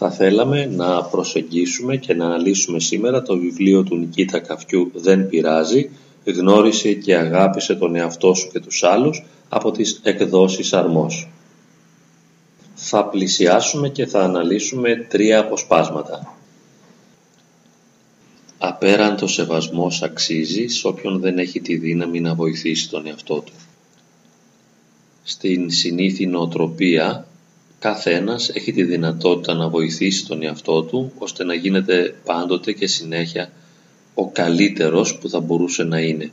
Θα θέλαμε να προσεγγίσουμε και να αναλύσουμε σήμερα το βιβλίο του Νικήτα Καφιού «Δεν πειράζει», γνώρισε και αγάπησε τον εαυτό σου και τους άλλους από τις εκδόσεις Αρμός. Θα πλησιάσουμε και θα αναλύσουμε τρία αποσπάσματα. Απέραντος σεβασμός αξίζει σε όποιον δεν έχει τη δύναμη να βοηθήσει τον εαυτό του. Στην συνήθη νοοτροπία κάθε ένας έχει τη δυνατότητα να βοηθήσει τον εαυτό του ώστε να γίνεται πάντοτε και συνέχεια ο καλύτερος που θα μπορούσε να είναι.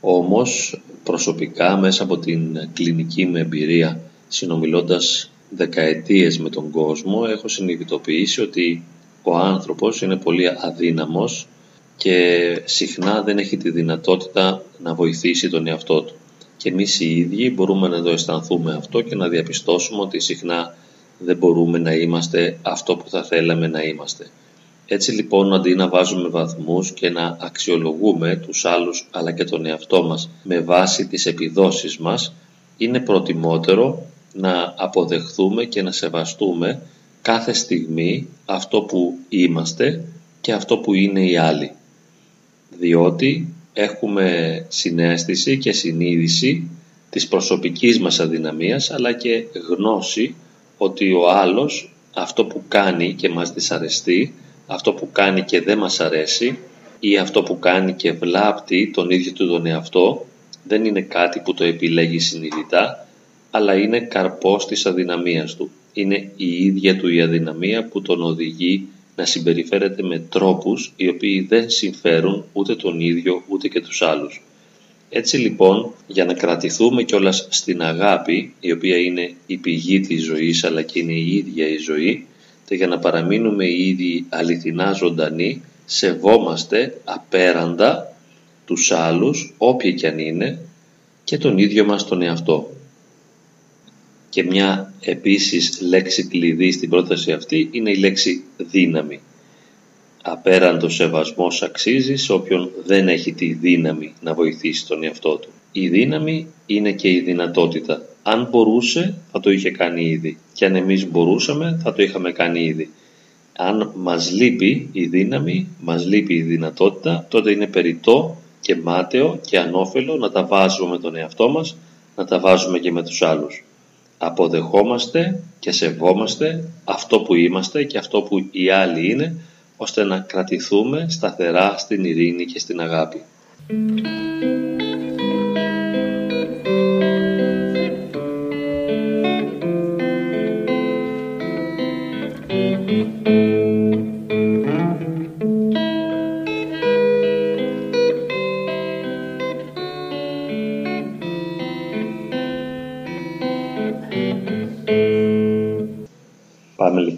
Όμως προσωπικά μέσα από την κλινική μου εμπειρία συνομιλώντας δεκαετίες με τον κόσμο έχω συνειδητοποιήσει ότι ο άνθρωπος είναι πολύ αδύναμος και συχνά δεν έχει τη δυνατότητα να βοηθήσει τον εαυτό του. Και εμείς οι ίδιοι μπορούμε να το αισθανθούμε αυτό και να διαπιστώσουμε ότι συχνά δεν μπορούμε να είμαστε αυτό που θα θέλαμε να είμαστε. Έτσι λοιπόν αντί να βάζουμε βαθμούς και να αξιολογούμε τους άλλους αλλά και τον εαυτό μας με βάση τις επιδόσεις μας, είναι προτιμότερο να αποδεχθούμε και να σεβαστούμε κάθε στιγμή αυτό που είμαστε και αυτό που είναι οι άλλοι. Διότι έχουμε συνέστηση και συνείδηση της προσωπικής μας αδυναμίας αλλά και γνώση ότι ο άλλος αυτό που κάνει και μας δυσαρεστεί, αυτό που κάνει και δεν μας αρέσει ή αυτό που κάνει και βλάπτει τον ίδιο του τον εαυτό δεν είναι κάτι που το επιλέγει συνειδητά αλλά είναι καρπός της αδυναμίας του. Είναι η ίδια του η αδυναμία που τον οδηγεί να συμπεριφέρεται με τρόπους οι οποίοι δεν συμφέρουν ούτε τον ίδιο ούτε και τους άλλους. Έτσι λοιπόν, για να κρατηθούμε κιόλας στην αγάπη, η οποία είναι η πηγή της ζωής αλλά και είναι η ίδια η ζωή, και για να παραμείνουμε οι ίδιοι αληθινά ζωντανοί, σεβόμαστε απέραντα τους άλλους, όποιοι κι αν είναι, και τον ίδιο μας τον εαυτό. Και μια επίσης λέξη κλειδί στην πρόταση αυτή είναι η λέξη δύναμη. Απέραντο σεβασμός αξίζεις σε όποιον δεν έχει τη δύναμη να βοηθήσει τον εαυτό του. Η δύναμη είναι και η δυνατότητα. Αν μπορούσε θα το είχε κάνει ήδη και αν εμείς μπορούσαμε θα το είχαμε κάνει ήδη. Αν μας λείπει η δύναμη, μας λείπει η δυνατότητα, τότε είναι περιττό και μάταιο και ανώφελο να τα βάζουμε με τον εαυτό μας, να τα βάζουμε και με τους άλλους. Αποδεχόμαστε και σεβόμαστε αυτό που είμαστε και αυτό που οι άλλοι είναι, ώστε να κρατηθούμε σταθερά στην ειρήνη και στην αγάπη.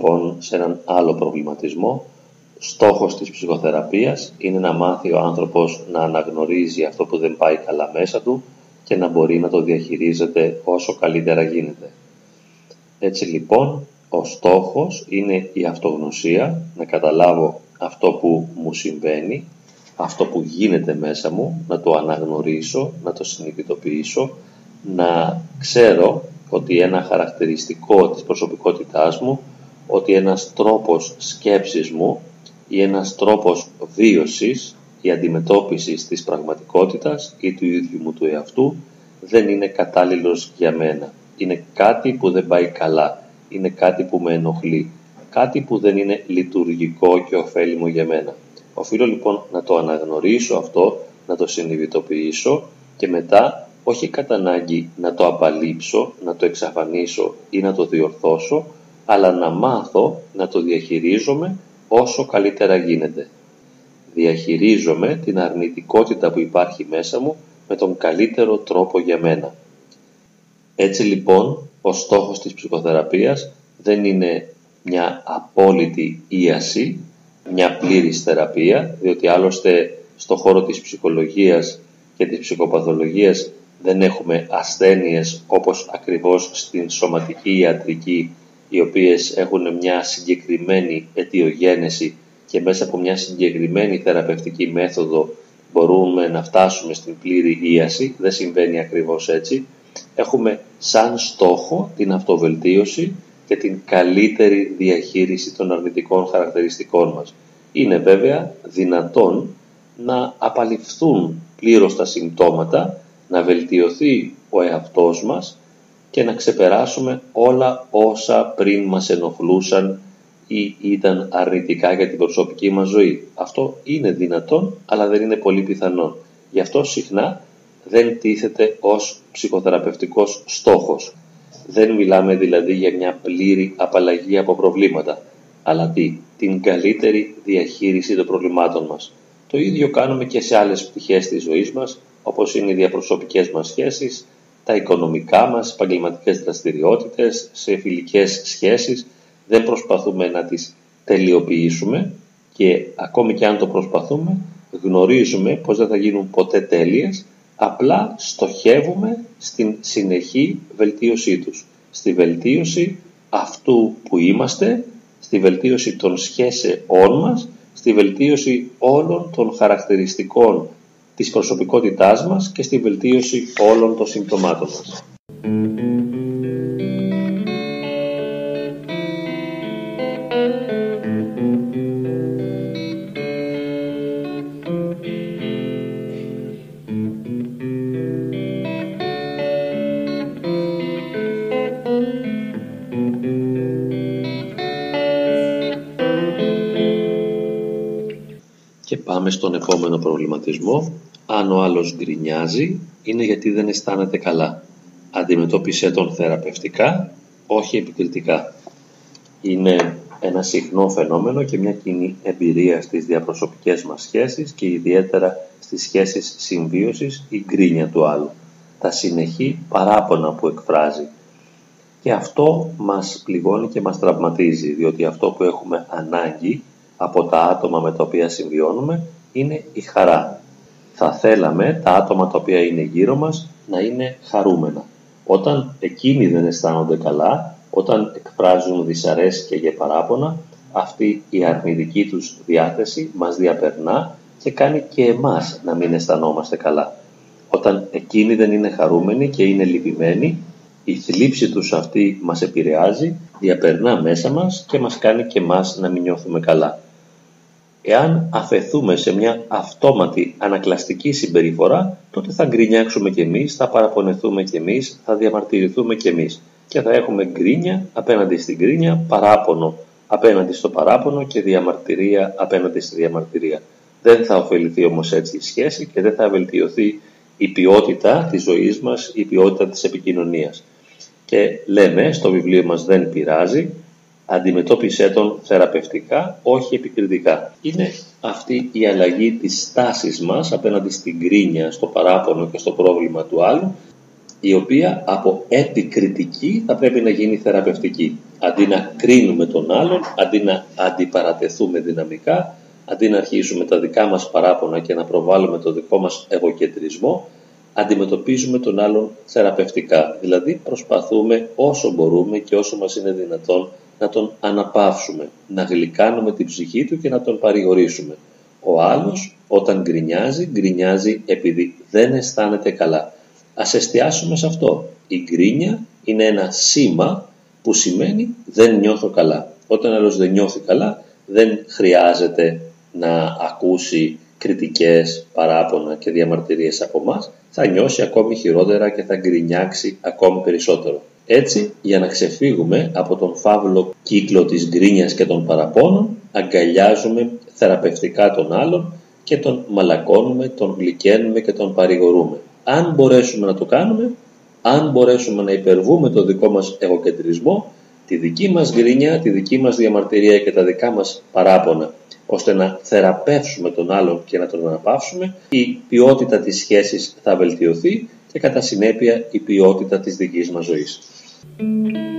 Λοιπόν σε έναν άλλο προβληματισμό Στόχος της ψυχοθεραπείας είναι να μάθει ο άνθρωπος να αναγνωρίζει αυτό που δεν πάει καλά μέσα του και να μπορεί να το διαχειρίζεται όσο καλύτερα γίνεται. Έτσι λοιπόν, ο στόχος είναι η αυτογνωσία, να καταλάβω αυτό που μου συμβαίνει, αυτό που γίνεται μέσα μου, να το αναγνωρίσω, να το συνειδητοποιήσω, να ξέρω ότι ένα χαρακτηριστικό της προσωπικότητάς μου, ότι ένας τρόπος σκέψης μου ή ένας τρόπος βίωσης ή αντιμετώπισης της πραγματικότητας ή του ίδιου μου του εαυτού δεν είναι κατάλληλος για μένα. Είναι κάτι που δεν πάει καλά. Είναι κάτι που με ενοχλεί. Κάτι που δεν είναι λειτουργικό και ωφέλιμο για μένα. Οφείλω λοιπόν να το αναγνωρίσω αυτό, να το συνειδητοποιήσω και μετά όχι κατά ανάγκη να το απαλείψω, να το εξαφανίσω ή να το διορθώσω, αλλά να μάθω να το διαχειρίζομαι όσο καλύτερα γίνεται. Διαχειρίζομαι την αρνητικότητα που υπάρχει μέσα μου με τον καλύτερο τρόπο για μένα. Έτσι λοιπόν, ο στόχος της ψυχοθεραπείας δεν είναι μια απόλυτη ίαση, μια πλήρης θεραπεία, διότι άλλωστε στο χώρο της ψυχολογίας και της ψυχοπαθολογίας δεν έχουμε ασθένειες όπως ακριβώς στην σωματική ιατρική οι οποίες έχουν μια συγκεκριμένη αιτιογένεση και μέσα από μια συγκεκριμένη θεραπευτική μέθοδο μπορούμε να φτάσουμε στην πλήρη ίαση, δεν συμβαίνει ακριβώς έτσι. Έχουμε σαν στόχο την αυτοβελτίωση και την καλύτερη διαχείριση των αρνητικών χαρακτηριστικών μας. Είναι βέβαια δυνατόν να απαλληφθούν πλήρως τα συμπτώματα, να βελτιωθεί ο εαυτός μας και να ξεπεράσουμε όλα όσα πριν μας ενοχλούσαν ή ήταν αρνητικά για την προσωπική μας ζωή. Αυτό είναι δυνατόν, αλλά δεν είναι πολύ πιθανόν. Γι' αυτό συχνά δεν τίθεται ως ψυχοθεραπευτικός στόχος. Δεν μιλάμε δηλαδή για μια πλήρη απαλλαγή από προβλήματα, αλλά τι, την καλύτερη διαχείριση των προβλημάτων μας. Το ίδιο κάνουμε και σε άλλες πτυχές της ζωής μας, όπως είναι οι διαπροσωπικές μας σχέσεις, τα οικονομικά μας, επαγγελματικές δραστηριότητες, σε φιλικές σχέσεις. Δεν προσπαθούμε να τις τελειοποιήσουμε και ακόμη και αν το προσπαθούμε, γνωρίζουμε πως δεν θα γίνουν ποτέ τέλειες, απλά στοχεύουμε στην συνεχή βελτίωσή τους. Στη βελτίωση αυτού που είμαστε, στη βελτίωση των σχέσεών μας, στη βελτίωση όλων των χαρακτηριστικών της προσωπικότητάς μας και στη βελτίωση όλων των συμπτωμάτων μας. Και πάμε στον επόμενο προβληματισμό. Αν ο άλλος γκρινιάζει, είναι γιατί δεν αισθάνεται καλά. Αντιμετώπισε τον θεραπευτικά, όχι επικριτικά. Είναι ένα συχνό φαινόμενο και μια κοινή εμπειρία στις διαπροσωπικές μας σχέσεις και ιδιαίτερα στις σχέσεις συμβίωσης η γκρίνια του άλλου. Τα συνεχή παράπονα που εκφράζει. Και αυτό μας πληγώνει και μας τραυματίζει, διότι αυτό που έχουμε ανάγκη από τα άτομα με τα οποία συμβιώνουμε είναι η χαρά. Θα θέλαμε τα άτομα τα οποία είναι γύρω μας να είναι χαρούμενα. Όταν εκείνοι δεν αισθάνονται καλά, όταν εκφράζουν δυσαρέσκεια και παράπονα, αυτή η αρνητική τους διάθεση μας διαπερνά και κάνει και εμάς να μην αισθανόμαστε καλά. Όταν εκείνοι δεν είναι χαρούμενοι και είναι λυπημένοι, η θλίψη τους αυτή μας επηρεάζει, διαπερνά μέσα μας και μας κάνει και εμάς να μην νιώθουμε καλά. Εάν αφαιθούμε σε μια αυτόματη ανακλαστική συμπεριφορά, τότε θα γκρινιάξουμε κι εμείς, θα παραπονεθούμε κι εμείς, θα διαμαρτυρηθούμε κι εμείς και θα έχουμε γκρίνια απέναντι στην γκρίνια, παράπονο απέναντι στο παράπονο και διαμαρτυρία απέναντι στη διαμαρτυρία. Δεν θα ωφεληθεί όμως έτσι η σχέση και δεν θα βελτιωθεί η ποιότητα της ζωής μας, η ποιότητα της επικοινωνίας. Και λέμε στο βιβλίο μας «Δεν πειράζει», αντιμετώπισε τον θεραπευτικά, όχι επικριτικά. Είναι αυτή η αλλαγή της στάσης μας απέναντι στην κρίνια, στο παράπονο και στο πρόβλημα του άλλου, η οποία από επικριτική θα πρέπει να γίνει θεραπευτική. Αντί να κρίνουμε τον άλλον, αντί να αντιπαρατεθούμε δυναμικά, αντί να αρχίσουμε τα δικά μας παράπονα και να προβάλλουμε το δικό μας εγωκεντρισμό, αντιμετωπίζουμε τον άλλον θεραπευτικά. Δηλαδή προσπαθούμε όσο μπορούμε και όσο μας είναι δυνατόν να τον αναπαύσουμε, να γλυκάνουμε την ψυχή του και να τον παρηγορήσουμε. Ο άλλος όταν γκρινιάζει, γκρινιάζει επειδή δεν αισθάνεται καλά. Ας εστιάσουμε σε αυτό. Η γκρίνια είναι ένα σήμα που σημαίνει δεν νιώθω καλά. Όταν άλλος δεν νιώθει καλά, δεν χρειάζεται να ακούσει κριτικές, παράπονα και διαμαρτυρίες από μας, θα νιώσει ακόμη χειρότερα και θα γκρινιάξει ακόμη περισσότερο. Έτσι, για να ξεφύγουμε από τον φαύλο κύκλο της γκρίνιας και των παραπώνων, αγκαλιάζουμε θεραπευτικά τον άλλον και τον μαλακώνουμε, τον γλυκαίνουμε και τον παρηγορούμε. Αν μπορέσουμε να το κάνουμε, αν μπορέσουμε να υπερβούμε το δικό μας εγωκεντρισμό, τη δική μας γκρίνια, τη δική μας διαμαρτυρία και τα δικά μας παράπονα, ώστε να θεραπεύσουμε τον άλλον και να τον αναπαύσουμε, η ποιότητα της σχέσης θα βελτιωθεί και κατά συνέπεια η ποιότητα της δικής μας ζωής. Thank you.